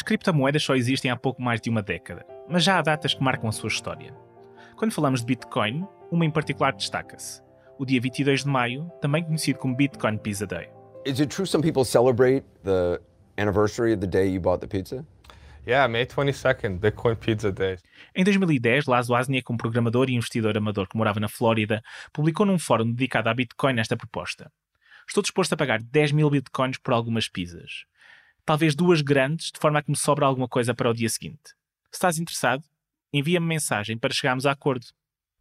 As criptomoedas só existem há pouco mais de uma década, mas já há datas que marcam a sua história. Quando falamos de Bitcoin, uma em particular destaca-se. O dia 22 de maio, também conhecido como Bitcoin Pizza Day. Is it true some people celebrate the anniversary of the day you bought the pizza? Yeah, May 22nd, Bitcoin Pizza Day. Em 2010, Laszlo Wozniak, um programador e investidor amador que morava na Flórida, publicou num fórum dedicado à Bitcoin esta proposta. Estou disposto a pagar 10 mil Bitcoins por algumas pizzas. Talvez duas grandes, de forma a que me sobra alguma coisa para o dia seguinte. Se estás interessado, envia-me mensagem para chegarmos a acordo.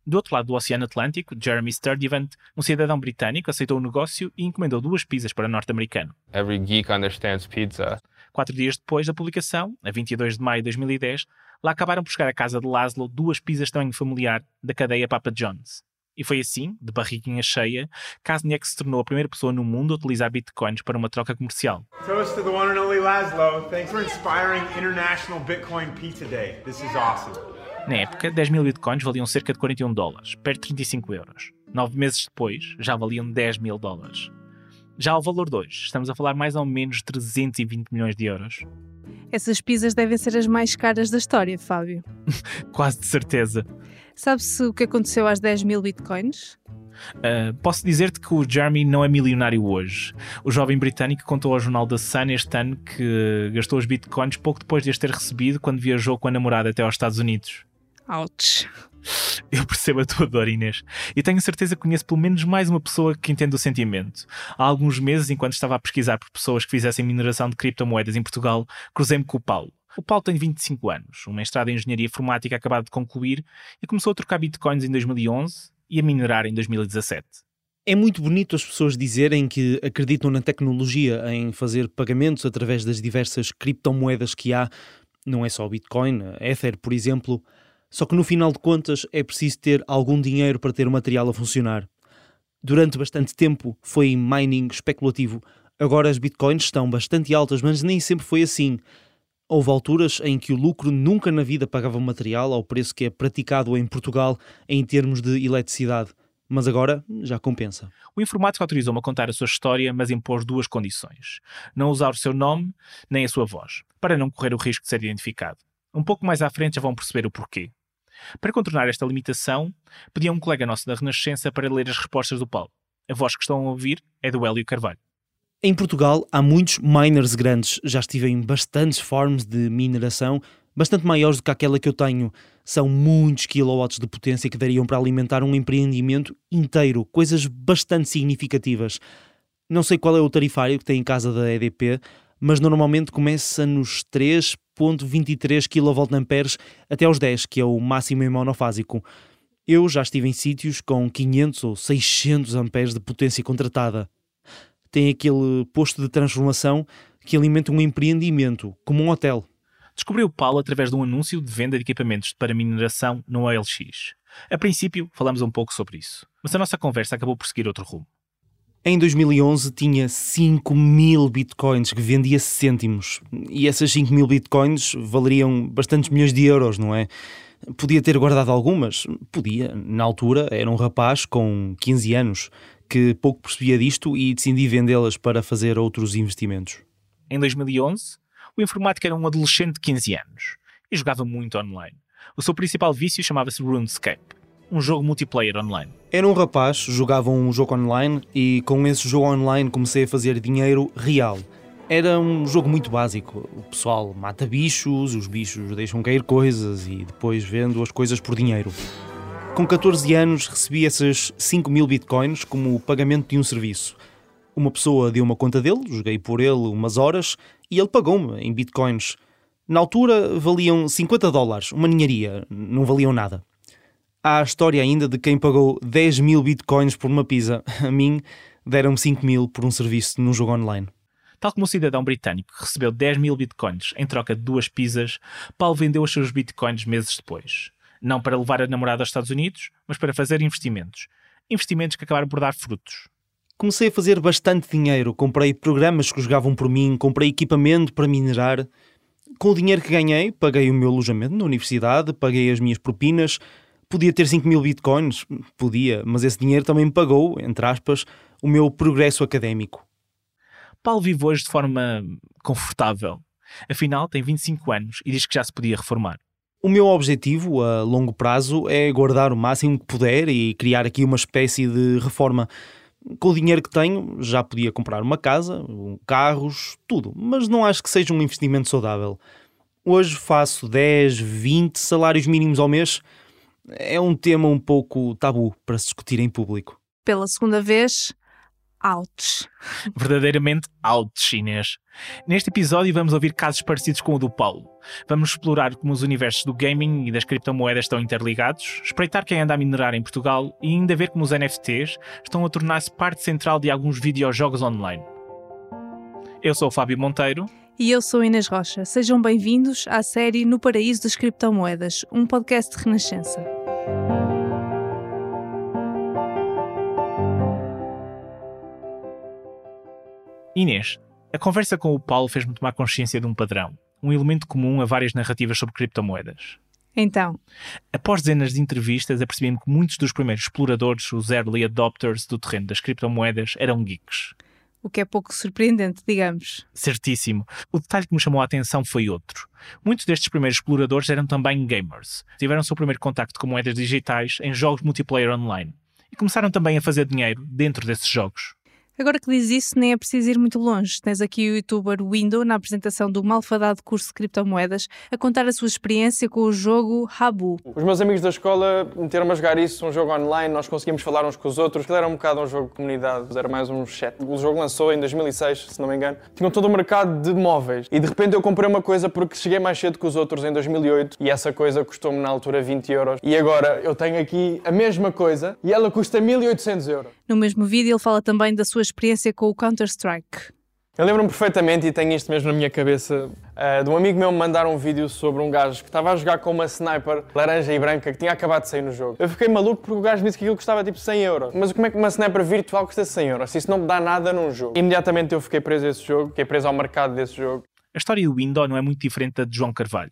Do outro lado do Oceano Atlântico, Jeremy Sturdivant, um cidadão britânico, aceitou o negócio e encomendou duas pizzas para o norte-americano. Every geek understands pizza. Quatro dias depois da publicação, a 22 de maio de 2010, lá acabaram por chegar à casa de Laszlo duas pizzas de tamanho familiar da cadeia Papa John's. E foi assim, de barriguinha cheia, que Wozniak se tornou a primeira pessoa no mundo a utilizar bitcoins para uma troca comercial. Toast to the one and only Laszlo. Thanks for inspiring International Bitcoin Pizza Day. This is awesome. Na época, 10 mil bitcoins valiam cerca de 41 dólares, perto de 35 euros. Nove meses depois, já valiam 10 mil dólares. Já ao valor de hoje, estamos a falar mais ou menos de 320 milhões de euros. Essas pizzas devem ser as mais caras da história, Fábio. Quase de certeza. Sabe-se o que aconteceu às 10 mil bitcoins? Uh, posso dizer-te que o Jeremy não é milionário hoje. O jovem britânico contou ao jornal The Sun este ano que gastou os bitcoins pouco depois de as ter recebido quando viajou com a namorada até aos Estados Unidos. Ouch. Eu percebo a tua dor, Inês. E tenho certeza que conheço pelo menos mais uma pessoa que entende o sentimento. Há alguns meses, enquanto estava a pesquisar por pessoas que fizessem mineração de criptomoedas em Portugal, cruzei-me com o Paulo. O Paulo tem 25 anos, um mestrado em Engenharia Informática acabado de concluir e começou a trocar bitcoins em 2011 e a minerar em 2017. É muito bonito as pessoas dizerem que acreditam na tecnologia, em fazer pagamentos através das diversas criptomoedas que há. Não é só o Bitcoin, Ether, por exemplo. Só que no final de contas é preciso ter algum dinheiro para ter o material a funcionar. Durante bastante tempo foi mining especulativo. Agora as bitcoins estão bastante altas, mas nem sempre foi assim. Houve alturas em que o lucro nunca na vida pagava o material ao preço que é praticado em Portugal em termos de eletricidade. Mas agora já compensa. O informático autorizou-me a contar a sua história, mas impôs duas condições: não usar o seu nome nem a sua voz, para não correr o risco de ser identificado. Um pouco mais à frente já vão perceber o porquê. Para contornar esta limitação, pedi a um colega nosso da Renascença para ler as respostas do Paulo. A voz que estão a ouvir é do Hélio Carvalho. Em Portugal há muitos miners grandes. Já estive em bastantes farms de mineração, bastante maiores do que aquela que eu tenho. São muitos kilowatts de potência que dariam para alimentar um empreendimento inteiro, coisas bastante significativas. Não sei qual é o tarifário que tem em casa da EDP, mas normalmente começa nos 3.23 kVA até aos 10, que é o máximo em monofásico. Eu já estive em sítios com 500 ou 600 amperes de potência contratada. Tem aquele posto de transformação que alimenta um empreendimento, como um hotel. Descobri o Paulo através de um anúncio de venda de equipamentos para mineração no OLX. A princípio, falamos um pouco sobre isso, mas a nossa conversa acabou por seguir outro rumo. Em 2011 tinha 5 mil bitcoins que vendia cêntimos. E essas 5 mil bitcoins valeriam bastantes milhões de euros, não é? Podia ter guardado algumas? Podia. Na altura era um rapaz com 15 anos que pouco percebia disto e decidi vendê-las para fazer outros investimentos. Em 2011, o informático era um adolescente de 15 anos e jogava muito online. O seu principal vício chamava-se RuneScape um jogo multiplayer online. Era um rapaz, jogava um jogo online e com esse jogo online comecei a fazer dinheiro real. Era um jogo muito básico. O pessoal mata bichos, os bichos deixam cair coisas e depois vendo as coisas por dinheiro. Com 14 anos recebi esses 5 mil bitcoins como pagamento de um serviço. Uma pessoa deu uma conta dele, joguei por ele umas horas e ele pagou-me em bitcoins. Na altura valiam 50 dólares, uma ninharia, não valiam nada. Há a história ainda de quem pagou 10 mil bitcoins por uma pizza. A mim, deram-me 5 mil por um serviço num jogo online. Tal como o cidadão britânico que recebeu 10 mil bitcoins em troca de duas pizzas, Paulo vendeu os seus bitcoins meses depois. Não para levar a namorada aos Estados Unidos, mas para fazer investimentos. Investimentos que acabaram por dar frutos. Comecei a fazer bastante dinheiro. Comprei programas que jogavam por mim, comprei equipamento para minerar. Com o dinheiro que ganhei, paguei o meu alojamento na universidade, paguei as minhas propinas, Podia ter 5 mil bitcoins? Podia, mas esse dinheiro também me pagou, entre aspas, o meu progresso académico. Paulo vive hoje de forma confortável. Afinal, tem 25 anos e diz que já se podia reformar. O meu objetivo a longo prazo é guardar o máximo que puder e criar aqui uma espécie de reforma. Com o dinheiro que tenho, já podia comprar uma casa, carros, tudo, mas não acho que seja um investimento saudável. Hoje faço 10, 20 salários mínimos ao mês. É um tema um pouco tabu para se discutir em público. Pela segunda vez, ouch. Verdadeiramente ouch, Inês. Neste episódio vamos ouvir casos parecidos com o do Paulo. Vamos explorar como os universos do gaming e das criptomoedas estão interligados, espreitar quem anda a minerar em Portugal e ainda ver como os NFTs estão a tornar-se parte central de alguns videojogos online. Eu sou o Fábio Monteiro. E eu sou Inês Rocha. Sejam bem-vindos à série No Paraíso das Criptomoedas, um podcast de renascença. Inês, a conversa com o Paulo fez-me tomar consciência de um padrão, um elemento comum a várias narrativas sobre criptomoedas. Então, Após dezenas de entrevistas, apercebi-me que muitos dos primeiros exploradores, os early adopters do terreno das criptomoedas, eram geeks. o que é pouco surpreendente, digamos. Certíssimo. O detalhe que me chamou a atenção foi outro. Muitos destes primeiros exploradores eram também gamers. Tiveram seu primeiro contacto com moedas digitais em jogos multiplayer online. E começaram também a fazer dinheiro dentro desses jogos. Agora que diz isso, nem é preciso ir muito longe. Tens aqui o youtuber Window na apresentação do malfadado curso de criptomoedas a contar a sua experiência com o jogo Habu. Os meus amigos da escola meteram-me a jogar isso, um jogo online, nós conseguimos falar uns com os outros. Aquilo era um bocado um jogo de comunidade, era mais um chat. O jogo lançou em 2006, se não me engano. Tinham todo o mercado de móveis. E de repente eu comprei uma coisa porque cheguei mais cedo que os outros em 2008 e essa coisa custou-me na altura 20 euros. E agora eu tenho aqui a mesma coisa e ela custa 1800 euros. No mesmo vídeo, ele fala também da sua experiência com o Counter-Strike. Eu lembro-me perfeitamente, e tenho isto mesmo na minha cabeça, eh, de um amigo meu me mandar um vídeo sobre um gajo que estava a jogar com uma sniper laranja e branca que tinha acabado de sair no jogo. Eu fiquei maluco porque o gajo disse que aquilo custava tipo 100 euros. Mas como é que uma sniper virtual custa 100 euros? Se isso não me dá nada num jogo. Imediatamente eu fiquei preso a esse jogo, fiquei preso ao mercado desse jogo. A história do Window não é muito diferente da de João Carvalho.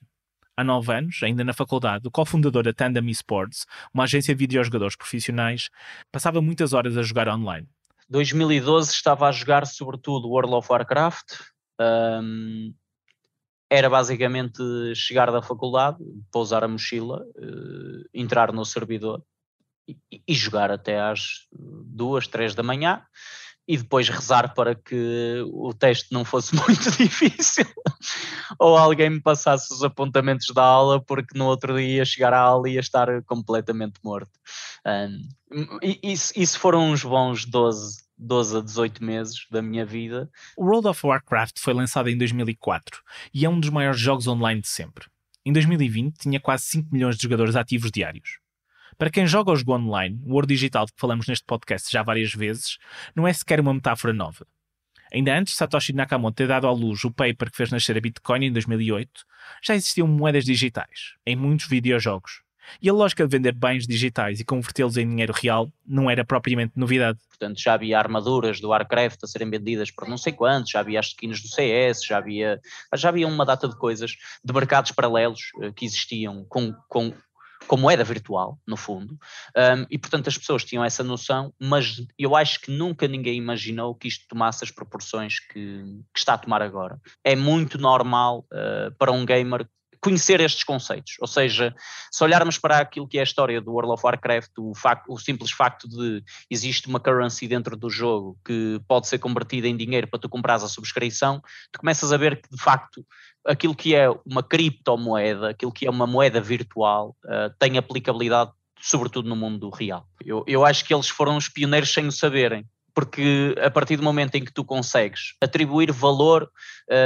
Há nove anos, ainda na faculdade, o cofundador da Tandem Esports, uma agência de videojogadores profissionais, passava muitas horas a jogar online. 2012 estava a jogar sobretudo World of Warcraft. Um, era basicamente chegar da faculdade, pousar a mochila, uh, entrar no servidor e, e, jogar até às duas, três da manhã e depois rezar para que o teste não fosse muito difícil ou alguém me passasse os apontamentos da aula porque no outro dia ia chegar à aula e ia estar completamente morto. Um, isso, isso foram uns bons 12, 12 a 18 meses da minha vida. O World of Warcraft foi lançado em 2004 e é um dos maiores jogos online de sempre. Em 2020 tinha quase 5 milhões de jogadores ativos diários. Para quem joga o jogo online, o ouro digital de que falamos neste podcast já várias vezes, não é sequer uma metáfora nova. Ainda antes de Satoshi Nakamoto ter dado à luz o paper que fez nascer a Bitcoin em 2008, já existiam moedas digitais, em muitos videojogos. E a lógica de vender bens digitais e convertê-los em dinheiro real não era propriamente novidade. Portanto, já havia armaduras do Warcraft a serem vendidas por não sei quantos, já havia as skins do CS, já havia, já havia uma data de coisas, de mercados paralelos uh, que existiam com, com com moeda virtual, no fundo, um, e portanto as pessoas tinham essa noção, mas eu acho que nunca ninguém imaginou que isto tomasse as proporções que, que está a tomar agora. É muito normal uh, para um gamer conhecer estes conceitos. Ou seja, se olharmos para aquilo que é a história do World of Warcraft, o, facto, o, simples facto de existe uma currency dentro do jogo que pode ser convertida em dinheiro para tu comprares a subscrição, tu começas a ver que de facto aquilo que é uma criptomoeda, aquilo que é uma moeda virtual, uh, tem aplicabilidade sobretudo no mundo real. Eu, eu acho que eles foram os pioneiros sem o saberem porque a partir do momento em que tu consegues atribuir valor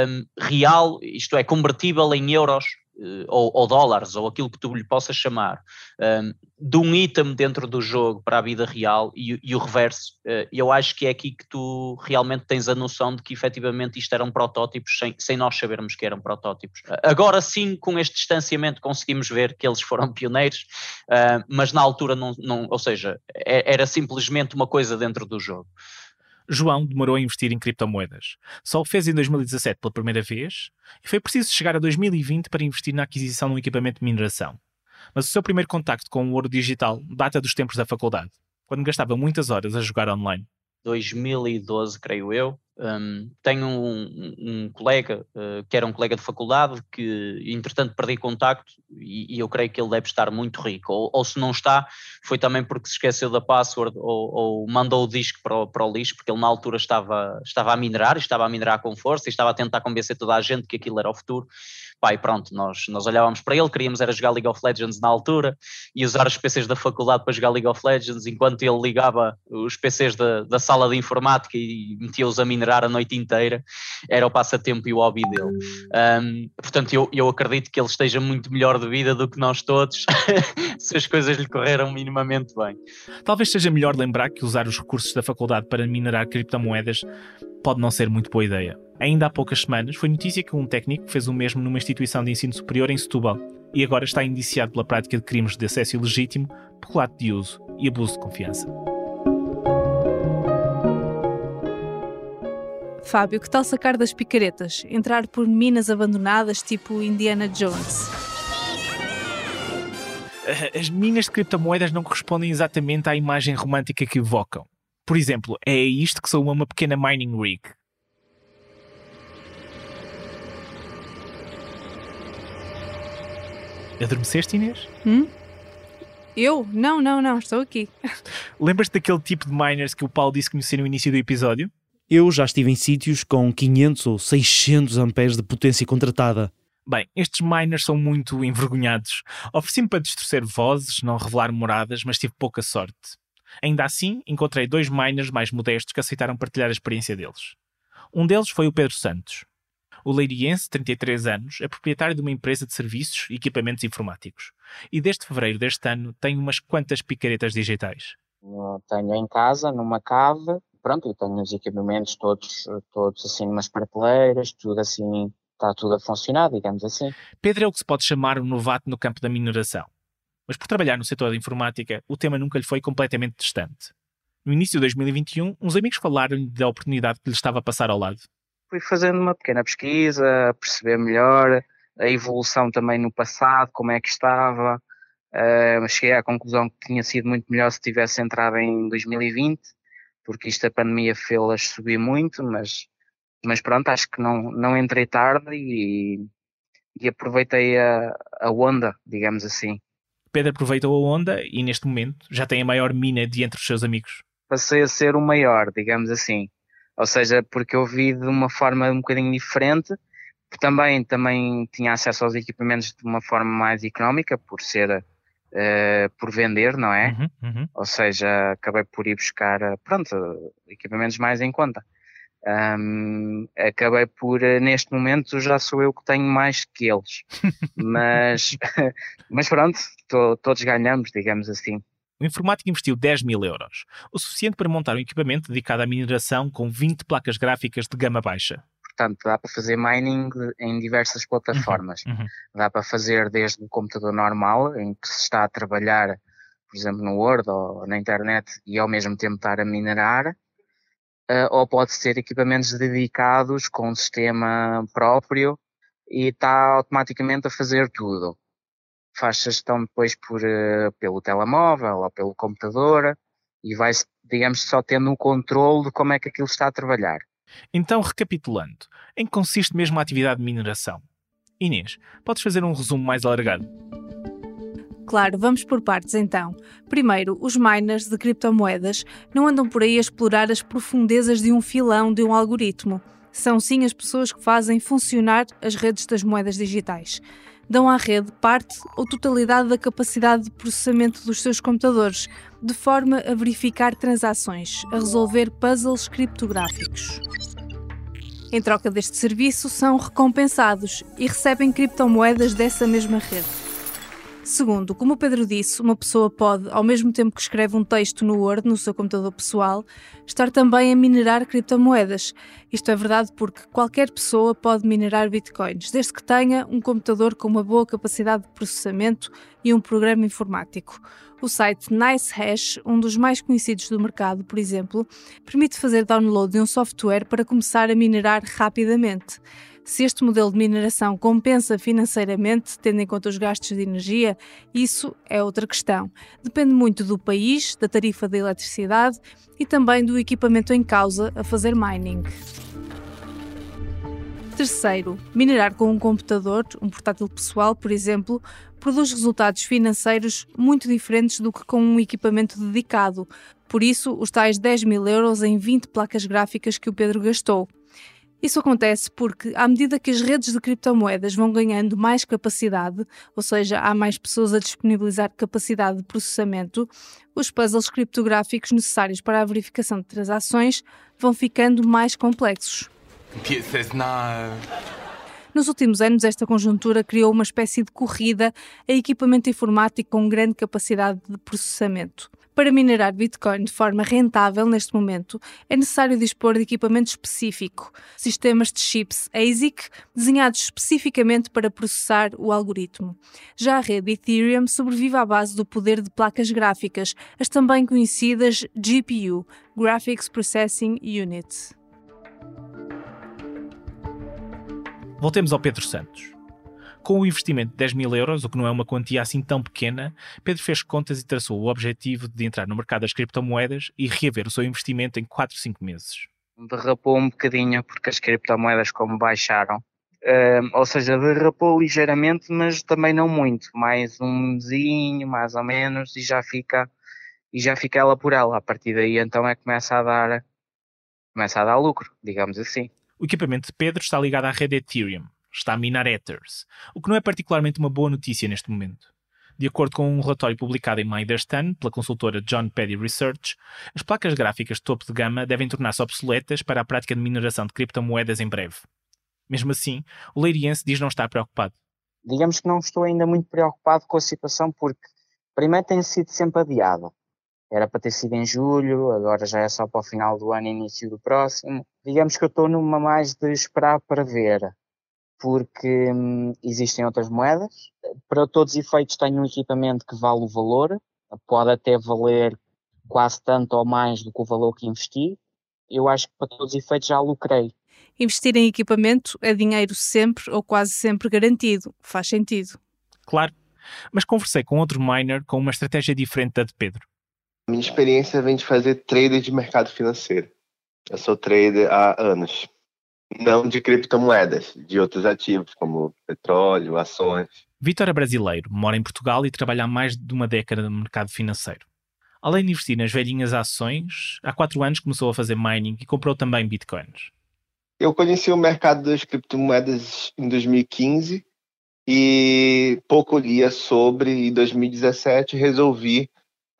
um, real, isto é, convertível em euros eh, ou, ou, dólares, ou aquilo que tu lhe possas chamar, um, de um item dentro do jogo para a vida real e, e, o reverso, uh, eu acho que é aqui que tu realmente tens a noção de que efetivamente isto eram protótipos sem, sem nós sabermos que eram protótipos. Agora sim, com este distanciamento, conseguimos ver que eles foram pioneiros, uh, mas na altura não, não ou seja, é, era simplesmente uma coisa dentro do jogo. João demorou a investir em criptomoedas. Só o fez em 2017 pela primeira vez e foi preciso chegar a 2020 para investir na aquisição de um equipamento de mineração. Mas o seu primeiro contacto com o ouro digital data dos tempos da faculdade, quando gastava muitas horas a jogar online. 2012, creio eu, Um, tenho um, um colega uh, que era um colega de faculdade que, entretanto, perdi contacto e, e eu creio que ele deve estar muito rico. Ou, ou, se não está, foi também porque se esqueceu da password ou, ou mandou o disco para o, para o, lixo, porque ele na altura estava, estava a minerar, estava a minerar com força e estava a tentar convencer toda a gente que aquilo era o futuro. Pai, pronto, nós, nós olhávamos para ele, queríamos era jogar League of Legends na altura e usar os PCs da faculdade para jogar League of Legends, enquanto ele ligava os PCs da, da sala de informática e metia-os a minerar a noite inteira, era o passatempo e o hobby dele. Um, portanto, eu, eu acredito que ele esteja muito melhor de vida do que nós todos, se as coisas lhe correram minimamente bem. Talvez seja melhor lembrar que usar os recursos da faculdade para minerar criptomoedas pode não ser muito boa ideia. Ainda há poucas semanas foi notícia que um técnico fez o mesmo numa instituição de ensino superior em Setúbal e agora está indiciado pela prática de crimes de acesso ilegítimo, peculato de uso e abuso de confiança. Fábio, que tal sacar das picaretas? Entrar por minas abandonadas tipo Indiana Jones? As minas de criptomoedas não correspondem exatamente à imagem romântica que evocam. Por exemplo, é isto que soa uma pequena mining rig. Adormeceste, Inês? Hum? Eu? Não, não, não, estou aqui. Lembras-te daquele tipo de miners que o Paulo disse conhecer no início do episódio? Eu já estive em sítios com 500 ou 600 amperes de potência contratada. Bem, estes miners são muito envergonhados. Ofereci-me para distorcer vozes, não revelar moradas, mas tive pouca sorte. Ainda assim, encontrei dois miners mais modestos que aceitaram partilhar a experiência deles. Um deles foi o Pedro Santos. O leiriense, 33 anos, é proprietário de uma empresa de serviços e equipamentos informáticos. E desde fevereiro deste ano tem umas quantas picaretas digitais. Eu tenho em casa, numa cave, pronto, e tenho os equipamentos todos, todos assim numas prateleiras, tudo assim, está tudo a funcionar, digamos assim. Pedro é o que se pode chamar um novato no campo da mineração. Mas por trabalhar no setor da informática, o tema nunca lhe foi completamente distante. No início de 2021, uns amigos falaram-lhe da oportunidade que lhe estava a passar ao lado fui fazendo uma pequena pesquisa, perceber melhor a evolução também no passado, como é que estava. Uh, cheguei à conclusão que tinha sido muito melhor se tivesse entrado em 2020, porque isto a pandemia fez-las subir muito, mas, mas pronto, acho que não, não entrei tarde e, e aproveitei a, a onda, digamos assim. Pedro aproveitou a onda e neste momento já tem a maior mina de entre os seus amigos. Passei a ser o maior, digamos assim. Ou seja, porque eu vi de uma forma um bocadinho diferente, também, também tinha acesso aos equipamentos de uma forma mais económica, por ser uh, por vender, não é? Uhum, uhum. Ou seja, acabei por ir buscar, eh, pronto, equipamentos mais em conta. Um, acabei por, eh, neste momento, já sou eu que tenho mais que eles. mas, mas pronto, to, todos ganhamos, digamos assim. O informático investiu 10 mil euros, o suficiente para montar um equipamento dedicado à mineração com 20 placas gráficas de gama baixa. Portanto, dá para fazer mining em diversas plataformas. Uhum, uhum. Dá para fazer desde o computador normal, em que se está a trabalhar, por exemplo, no Word ou na internet e ao mesmo tempo estar a minerar, uh, ou pode ser equipamentos dedicados com um sistema próprio e está automaticamente a fazer tudo faz gestão depois por, uh, pelo telemóvel ou pelo computador e vai, digamos, só tendo um controle de como é que aquilo está a trabalhar. Então, recapitulando, em que consiste mesmo a atividade de mineração? Inês, podes fazer um resumo mais alargado? Claro, vamos por partes então. Primeiro, os miners de criptomoedas não andam por aí a explorar as profundezas de um filão de um algoritmo. São sim as pessoas que fazem funcionar as redes das moedas digitais dão à rede parte ou totalidade da capacidade de processamento dos seus computadores, de forma a verificar transações, a resolver puzzles criptográficos. Em troca deste serviço, são recompensados e recebem criptomoedas dessa mesma rede. Segundo, como o Pedro disse, uma pessoa pode, ao mesmo tempo que escreve um texto no Word no seu computador pessoal, estar também a minerar criptomoedas. Isto é verdade porque qualquer pessoa pode minerar bitcoins, desde que tenha um computador com uma boa capacidade de processamento e um programa informático. O site NiceHash, um dos mais conhecidos do mercado, por exemplo, permite fazer download de um software para começar a minerar rapidamente. Se este modelo de mineração compensa financeiramente, tendo em conta os gastos de energia, isso é outra questão. Depende muito do país, da tarifa da eletricidade e também do equipamento em causa a fazer mining. Terceiro, minerar com um computador, um portátil pessoal, por exemplo, produz resultados financeiros muito diferentes do que com um equipamento dedicado. Por isso, os tais 10 mil euros em 20 placas gráficas que o Pedro gastou. Isso acontece porque, à medida que as redes de criptomoedas vão ganhando mais capacidade, ou seja, há mais pessoas a disponibilizar capacidade de processamento, os puzzles criptográficos necessários para a verificação de transações vão ficando mais complexos. Nos últimos anos, esta conjuntura criou uma espécie de corrida a equipamento informático com grande capacidade de processamento. Para minerar Bitcoin de forma rentável neste momento, é necessário dispor de equipamento específico, sistemas de chips ASIC desenhados especificamente para processar o algoritmo. Já a rede Ethereum sobrevive à base do poder de placas gráficas, as também conhecidas GPU Graphics Processing Unit. Voltemos ao Pedro Santos. Com o investimento de 10 mil euros, o que não é uma quantia assim tão pequena, Pedro fez contas e traçou o objetivo de entrar no mercado das criptomoedas e reaver o seu investimento em 4, 5 meses. Derrapou um bocadinho porque as criptomoedas como baixaram. Uh, ou seja, derrapou ligeiramente, mas também não muito. Mais um mesinho, mais ou menos, e já fica e já fica ela por ela. A partir daí então é que começa a dar começa a dar lucro, digamos assim. O equipamento de Pedro está ligado à rede Ethereum, está a minar Ethers, o que não é particularmente uma boa notícia neste momento. De acordo com um relatório publicado em maio deste ano pela consultora John Paddy Research, as placas gráficas de topo de gama devem tornar-se obsoletas para a prática de mineração de criptomoedas em breve. Mesmo assim, o leiriense diz não estar preocupado. Digamos que não estou ainda muito preocupado com a situação porque, primeiro, tem sido sempre adiado. Era para ter sido em julho, agora já é só para o final do ano, início do próximo. Digamos que eu estou numa mais de esperar para ver porque hum, existem outras moedas. Para todos os efeitos, tenho um equipamento que vale o valor, pode até valer quase tanto ou mais do que o valor que investi. Eu acho que para todos os efeitos já lucrei. Investir em equipamento é dinheiro sempre ou quase sempre garantido. Faz sentido. Claro, mas conversei com outro miner com uma estratégia diferente da de Pedro. Minha experiência vem de fazer trader de mercado financeiro. Eu sou trader há anos não de criptomoedas, de outros ativos, como petróleo, ações. Vitor é brasileiro, mora em Portugal e trabalha há mais de uma década no mercado financeiro. Além de investir nas velhinhas ações, há quatro anos começou a fazer mining e comprou também bitcoins. Eu conheci o mercado das criptomoedas em 2015 e pouco lia sobre. Em 2017 resolvi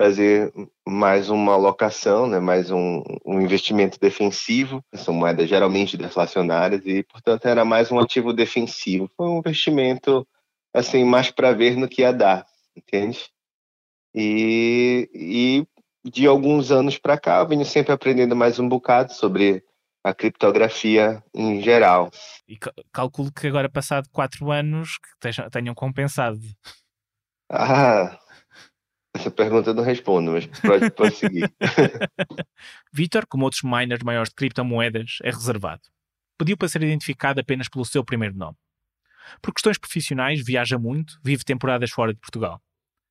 fazer mais uma alocação, né, mais um, um, investimento defensivo. São moedas geralmente deflacionárias e, portanto, era mais um ativo defensivo. Foi um investimento assim mais para ver no que ia dar, entende? E, e de alguns anos para cá, eu venho sempre aprendendo mais um bocado sobre a criptografia em geral. E calculo que agora, passado quatro anos, que tenham compensado. Ah, essa pergunta eu não respondo, mas pode prosseguir. Vitor, como outros miners maiores de criptomoedas, é reservado. Pediu para ser identificado apenas pelo seu primeiro nome. Por questões profissionais, viaja muito, vive temporadas fora de Portugal.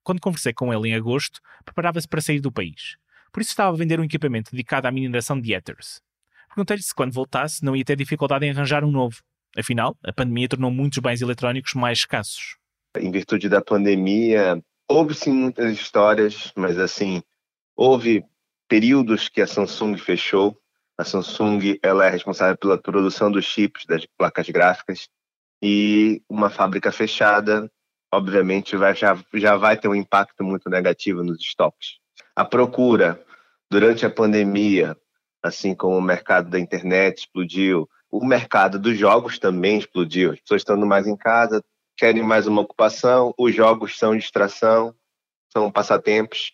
Quando conversei com ele em agosto, preparava-se para sair do país. Por isso estava a vender um equipamento dedicado à mineração de Ethers. Perguntei-lhe se quando voltasse não ia ter dificuldade em arranjar um novo. Afinal, a pandemia tornou muitos bens eletrónicos mais escassos. Em virtude da pandemia, houve sim muitas histórias, mas assim, houve períodos que a Samsung fechou. A Samsung ela é responsável pela produção dos chips das placas gráficas e uma fábrica fechada, obviamente, vai, já, já vai ter um impacto muito negativo nos estoques. A procura durante a pandemia, assim como o mercado da internet explodiu, o mercado dos jogos também explodiu. As pessoas estando mais em casa, querem mais uma ocupação, os jogos são distração, são passatempos.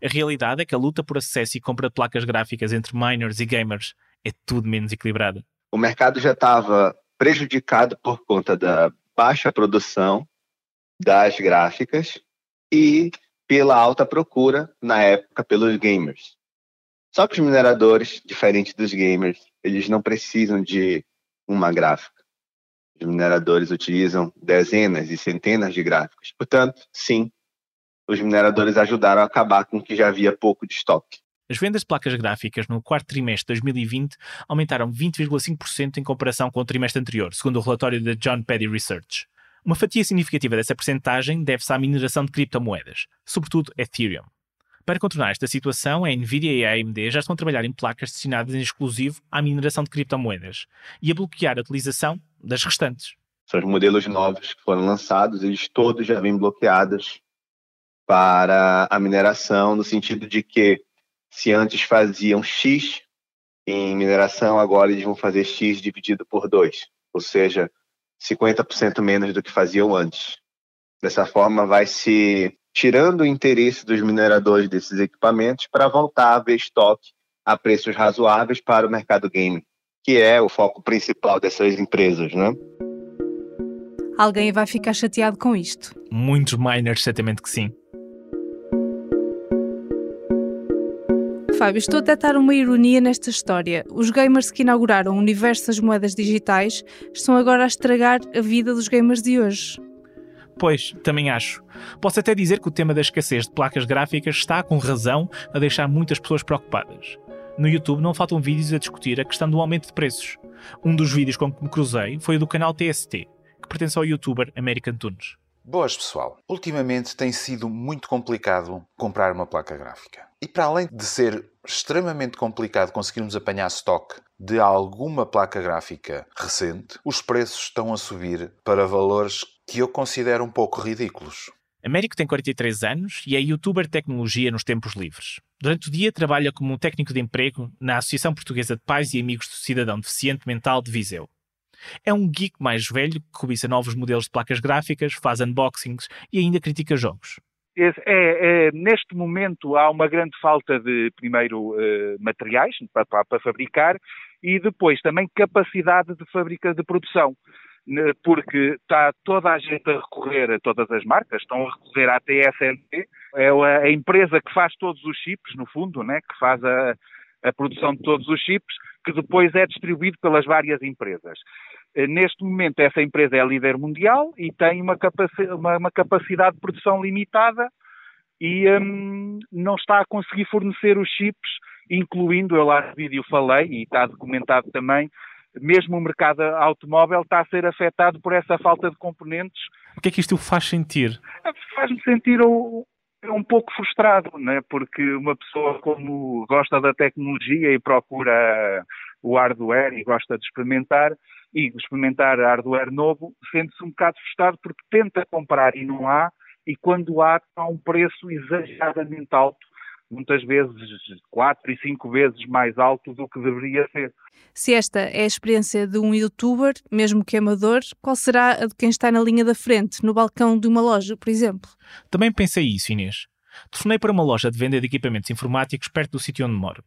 A realidade é que a luta por acesso e compra de placas gráficas entre miners e gamers é tudo menos equilibrada. O mercado já estava prejudicado por conta da baixa produção das gráficas e pela alta procura na época pelos gamers. Só que os mineradores, diferente dos gamers, eles não precisam de uma gráfica. Os mineradores utilizam dezenas e centenas de gráficos. Portanto, sim, os mineradores ajudaram a acabar com o que já havia pouco de estoque. As vendas de placas gráficas no quarto trimestre de 2020 aumentaram 20,5% em comparação com o trimestre anterior, segundo o relatório da John Paddy Research. Uma fatia significativa dessa percentagem deve-se à mineração de criptomoedas, sobretudo Ethereum. Para contornar esta situação, a Nvidia e a AMD já estão a trabalhar em placas destinadas em exclusivo à mineração de criptomoedas e a bloquear a utilização das restantes. São os modelos novos que foram lançados, eles todos já vêm bloqueados para a mineração, no sentido de que se antes faziam X em mineração, agora eles vão fazer X dividido por 2, ou seja, 50% menos do que faziam antes. Dessa forma, vai se tirando o interesse dos mineradores desses equipamentos para voltar a ver estoque a preços razoáveis para o mercado game, que é o foco principal dessas empresas, né? Alguém vai ficar chateado com isto? Muitos miners, certamente que sim. Fábio, estou a detectar uma ironia nesta história. Os gamers que inauguraram o universo das moedas digitais estão agora a estragar a vida dos gamers de hoje. Pois, também acho. Posso até dizer que o tema da escassez de placas gráficas está, com razão, a deixar muitas pessoas preocupadas. No YouTube não faltam vídeos a discutir a questão do aumento de preços. Um dos vídeos com que me cruzei foi o do canal TST, que pertence ao youtuber American Tunes. Boas, pessoal. Ultimamente tem sido muito complicado comprar uma placa gráfica. E para além de ser extremamente complicado conseguirmos apanhar stock de alguma placa gráfica recente, os preços estão a subir para valores que eu considero um pouco ridículos. Américo tem 43 anos e é youtuber de tecnologia nos tempos livres. Durante o dia trabalha como um técnico de emprego na Associação Portuguesa de Pais e Amigos do Cidadão Deficiente Mental de Viseu. É um geek mais velho que cobiça novos modelos de placas gráficas, faz unboxings e ainda critica jogos. É, é, neste momento há uma grande falta de, primeiro, eh, materiais para, para, para, fabricar e depois também capacidade de fábrica de produção, porque está toda a gente a recorrer a todas as marcas, estão a recorrer à TSMC, é a, empresa que faz todos os chips, no fundo, né, que faz a, a produção de todos os chips, que depois é distribuído pelas várias empresas. Eh, neste momento, essa empresa é líder mundial e tem uma, capaci uma, uma capacidade de produção limitada e um, não está a conseguir fornecer os chips, incluindo, eu lá no vídeo falei, e está documentado também, mesmo o mercado automóvel está a ser afetado por essa falta de componentes. O que é que isto faz sentir? Faz-me sentir um, um pouco frustrado, né? porque uma pessoa como gosta da tecnologia e procura o hardware e gosta de experimentar, e experimentar hardware novo, sente-se um bocado frustrado porque tenta comprar e não há, e quando há, há um preço exageradamente alto, muitas vezes quatro e cinco vezes mais alto do que deveria ser. Se esta é a experiência de um youtuber, mesmo que amador, qual será a de quem está na linha da frente, no balcão de uma loja, por exemplo? Também pensei isso, Inês. Telefonei para uma loja de venda de equipamentos informáticos perto do sítio onde moro.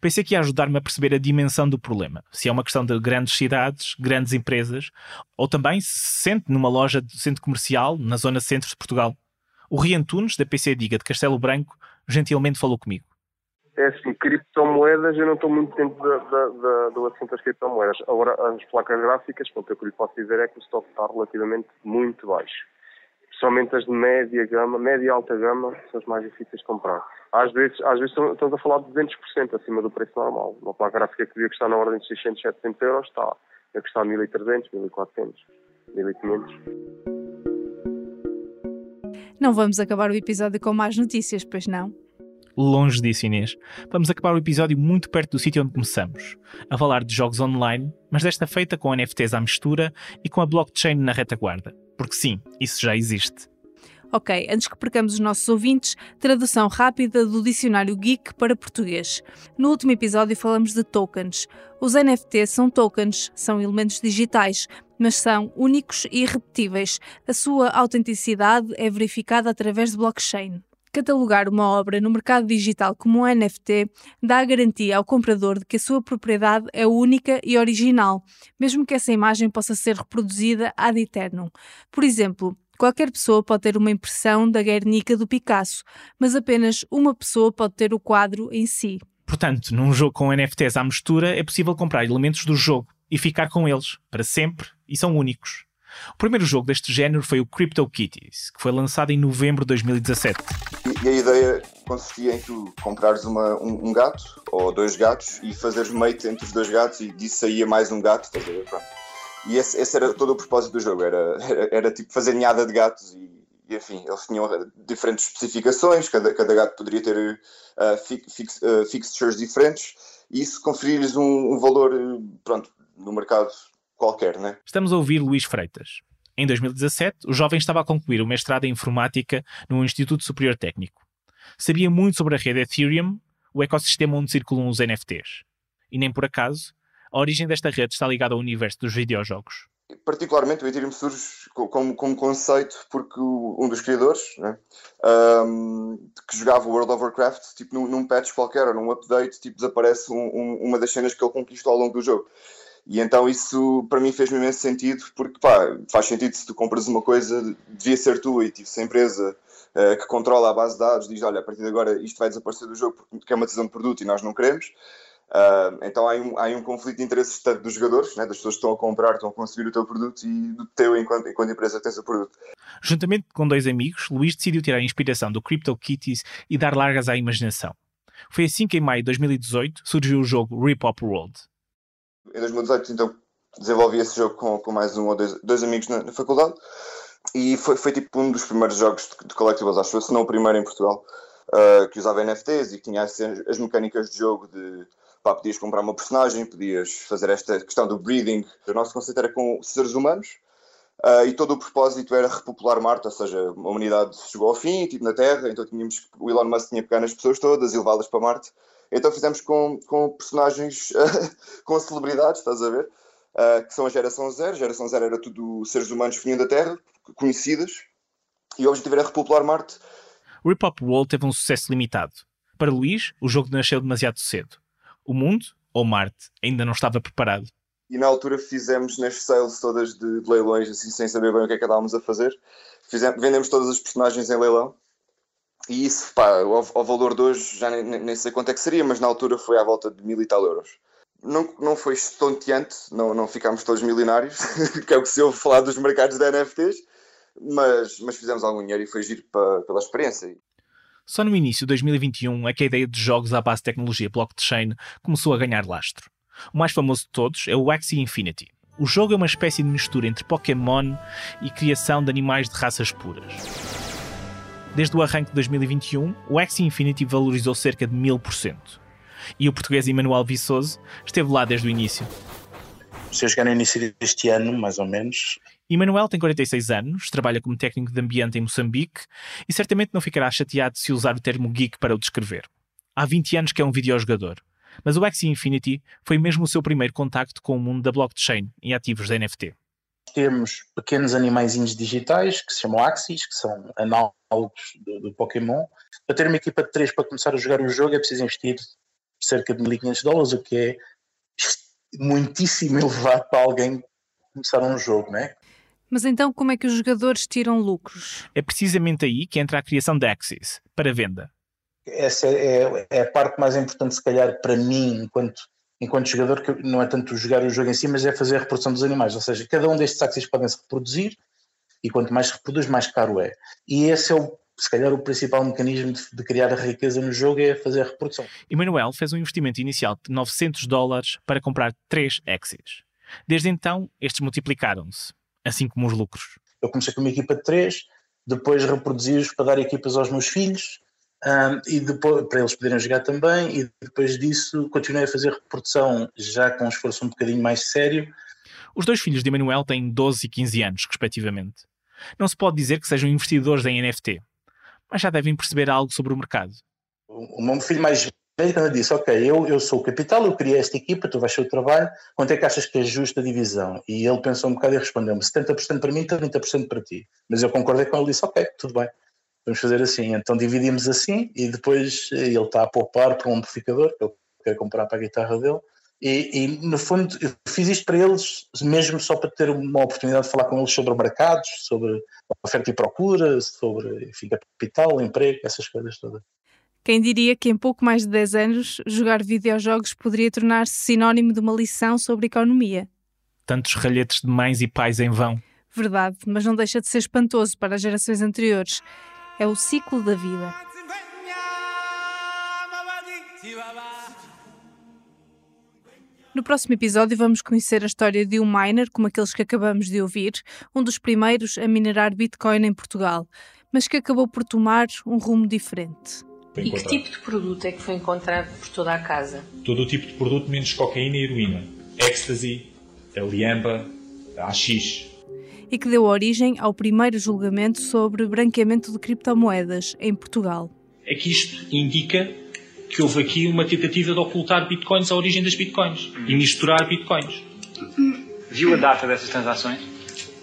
Pensei que ia ajudar-me a perceber a dimensão do problema. Se é uma questão de grandes cidades, grandes empresas, ou também se sente numa loja de centro comercial na zona centro de Portugal. O Rian Tunes, da PC Diga de Castelo Branco, gentilmente falou comigo. É assim, criptomoedas, eu não estou muito dentro da, da, da, do assunto das criptomoedas. Agora, as placas gráficas, o que eu lhe posso dizer é que o estoque está relativamente muito baixo. Somente as de média gama, média e alta gama, são as mais difíceis de comprar. Às vezes, às vezes estamos a falar de 200% acima do preço normal. Uma placa gráfica que devia custar na ordem de 600, 700 euros está a custar 1.300, 1.400, 1.500. Não vamos acabar o episódio com mais notícias, pois não? Longe disso, Inês. Vamos acabar o episódio muito perto do sítio onde começamos, a falar de jogos online, mas desta feita com NFTs à mistura e com a blockchain na retaguarda. Porque sim, isso já existe. Ok, antes que percamos os nossos ouvintes, tradução rápida do dicionário Geek para português. No último episódio falamos de tokens. Os NFTs são tokens, são elementos digitais, mas são únicos e irrepetíveis. A sua autenticidade é verificada através de blockchain. Catalogar uma obra no mercado digital como um NFT dá a garantia ao comprador de que a sua propriedade é única e original, mesmo que essa imagem possa ser reproduzida ad eternum. Por exemplo, qualquer pessoa pode ter uma impressão da Guernica do Picasso, mas apenas uma pessoa pode ter o quadro em si. Portanto, num jogo com NFTs à mistura, é possível comprar elementos do jogo, e ficar com eles para sempre e são únicos. O primeiro jogo deste género foi o CryptoKitties, que foi lançado em novembro de 2017. E a ideia consistia em tu comprares uma, um, um, gato ou dois gatos e fazeres mate entre os dois gatos e disso saía mais um gato. E esse, esse, era todo o propósito do jogo, era, era, era tipo fazer ninhada de gatos e, e, enfim, eles tinham diferentes especificações, cada, cada gato poderia ter uh, fix, uh, fixtures diferentes e isso conferir-lhes um, um valor, pronto, no mercado qualquer, né? Estamos a ouvir Luís Freitas. Em 2017, o jovem estava a concluir o mestrado em informática no Instituto Superior Técnico. Sabia muito sobre a rede Ethereum, o ecossistema onde circulam os NFTs. E nem por acaso, a origem desta rede está ligada ao universo dos videojogos. Particularmente o Ethereum surge como, como conceito porque um dos criadores, né, um, que jogava World of Warcraft, tipo num, num patch qualquer ou num update, tipo, desaparece um, um, uma das cenas que ele conquistou ao longo do jogo. E então isso para mim fez-me imenso sentido, porque pá, faz sentido se tu compras uma coisa, devia ser tu e tipo, se a empresa uh, que controla a base de dados diz: olha, a partir de agora isto vai desaparecer do jogo porque é uma decisão de produto e nós não queremos. Uh, então há um, há um conflito de interesses tanto dos jogadores, né, das pessoas que estão a comprar, estão a consumir o teu produto e do teu enquanto, enquanto empresa tens o produto. Juntamente com dois amigos, Luís decidiu tirar a inspiração do CryptoKitties e dar largas à imaginação. Foi assim que em maio de 2018 surgiu o jogo Rip Up World. Em 2018, então, desenvolvi esse jogo com, com mais um ou dois, dois amigos na, na, faculdade e foi, foi tipo um dos primeiros jogos de, de collectibles, acho que se não o primeiro em Portugal, uh, que usava NFTs e que tinha as, as mecânicas de jogo de pá, podias comprar uma personagem, podias fazer esta questão do breeding. O nosso conceito era com seres humanos uh, e todo o propósito era repopular Marte, ou seja, a humanidade chegou ao fim, tipo na Terra, então tínhamos, o Elon Musk tinha que pegar nas pessoas todas e levá-las para Marte então fizemos com, com personagens, com celebridades, estás a ver? Uh, que são a geração zero. A geração zero era tudo seres humanos que vinham da Terra, conhecidas, e o objetivo era repopular Marte. Rip Up World teve um sucesso limitado. Para Luís, o jogo nasceu demasiado cedo. O mundo, ou Marte, ainda não estava preparado. E na altura fizemos nas sales todas de, de leilões, assim, sem saber bem o que é que estávamos a fazer. Fizemos, vendemos todas as personagens em leilão e isso, pá, ao, ao valor de hoje já nem, nem, sei quanto é que seria, mas na altura foi à volta de mil e tal euros. Não, não foi estonteante, não, não ficámos todos milionários, que é o que se ouve falar dos mercados de NFTs, mas, mas fizemos algum dinheiro e foi giro para, pela experiência. Só no início de 2021 é que a ideia de jogos à base de tecnologia blockchain começou a ganhar lastro. O mais famoso de todos é o Axie Infinity. O jogo é uma espécie de mistura entre Pokémon e criação de animais de raças puras. Desde o arranque de 2021, o Axie Infinity valorizou cerca de 1000%. E o português Emanuel Viçoso esteve lá desde o início. Se eu chegar no início deste ano, mais ou menos. Emanuel tem 46 anos, trabalha como técnico de ambiente em Moçambique e certamente não ficará chateado se usar o termo geek para o descrever. Há 20 anos que é um videojogador, mas o Axie Infinity foi mesmo o seu primeiro contacto com o mundo da blockchain e ativos da NFT temos pequenos animaizinhos digitais que se chamam Axis, que são análogos do, do, Pokémon. Para ter uma equipa de três para começar a jogar o jogo é preciso investir cerca de 1.500 dólares, o que é muitíssimo elevado para alguém começar um jogo, não é? Mas então como é que os jogadores tiram lucros? É precisamente aí que entra a criação da Axis, para venda. Essa é, é, a parte mais importante, se calhar, para mim, enquanto enquanto jogador, que não é tanto jogar o jogo em si, mas é fazer a reprodução dos animais. Ou seja, cada um destes axis podem se reproduzir e quanto mais se reproduz, mais caro é. E esse é o se calhar o principal mecanismo de, de, criar a riqueza no jogo é fazer a reprodução. Emanuel fez um investimento inicial de 900 dólares para comprar 3 Axis. Desde então, estes multiplicaram-se, assim como os lucros. Eu comecei com uma equipa de 3, depois reproduzi-os para dar equipas aos meus filhos, um, e depois, para eles poderem jogar também, e depois disso continuei a fazer reprodução já com um esforço um bocadinho mais sério. Os dois filhos de Emanuel têm 12 e 15 anos, respectivamente. Não se pode dizer que sejam investidores em NFT, mas já devem perceber algo sobre o mercado. O meu filho mais velho disse: Ok, eu, eu sou o capital, eu criei esta equipa, tu vais ser o trabalho, quanto é que achas que é justa a divisão? E ele pensou um bocado e respondeu-me: 70% para mim, 30% para ti. Mas eu concordei com ele e disse: Ok, tudo bem vamos fazer assim. Então dividimos assim e depois ele está a poupar para um amplificador que ele quer comprar para a guitarra dele. E, e, no fundo eu fiz isto para eles mesmo só para ter uma oportunidade de falar com eles sobre mercados, sobre oferta e procura, sobre enfim, capital, emprego, essas coisas todas. Quem diria que em pouco mais de 10 anos jogar videojogos poderia tornar-se sinónimo de uma lição sobre economia? tantos ralhetes de mães e pais em vão. Verdade, mas não deixa de ser espantoso para as gerações anteriores. É o ciclo da vida. No próximo episódio vamos conhecer a história de um miner como aqueles que acabamos de ouvir, um dos primeiros a minerar Bitcoin em Portugal, mas que acabou por tomar um rumo diferente. E que tipo de produto é que foi encontrado por toda a casa? Todo o tipo de produto menos cocaína e heroína. Ecstasy, a liamba, a AX. E que deu origem ao primeiro julgamento sobre branqueamento de criptomoedas em Portugal. É que isto indica que houve aqui uma tentativa de ocultar bitcoins à origem das bitcoins e misturar bitcoins. Viu a data dessas transações?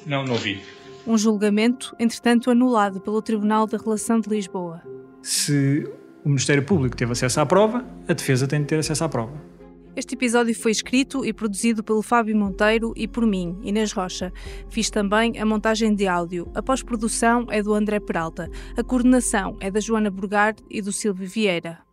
Não, não vi. Um julgamento, entretanto, anulado pelo Tribunal da Relação de Lisboa. Se o Ministério Público teve acesso à prova, a defesa tem de ter acesso à prova. Este episódio foi escrito e produzido pelo Fábio Monteiro e por mim, Inês Rocha. Fiz também a montagem de áudio. A pós-produção é do André Peralta. A coordenação é da Joana Burgard e do Silvio Vieira.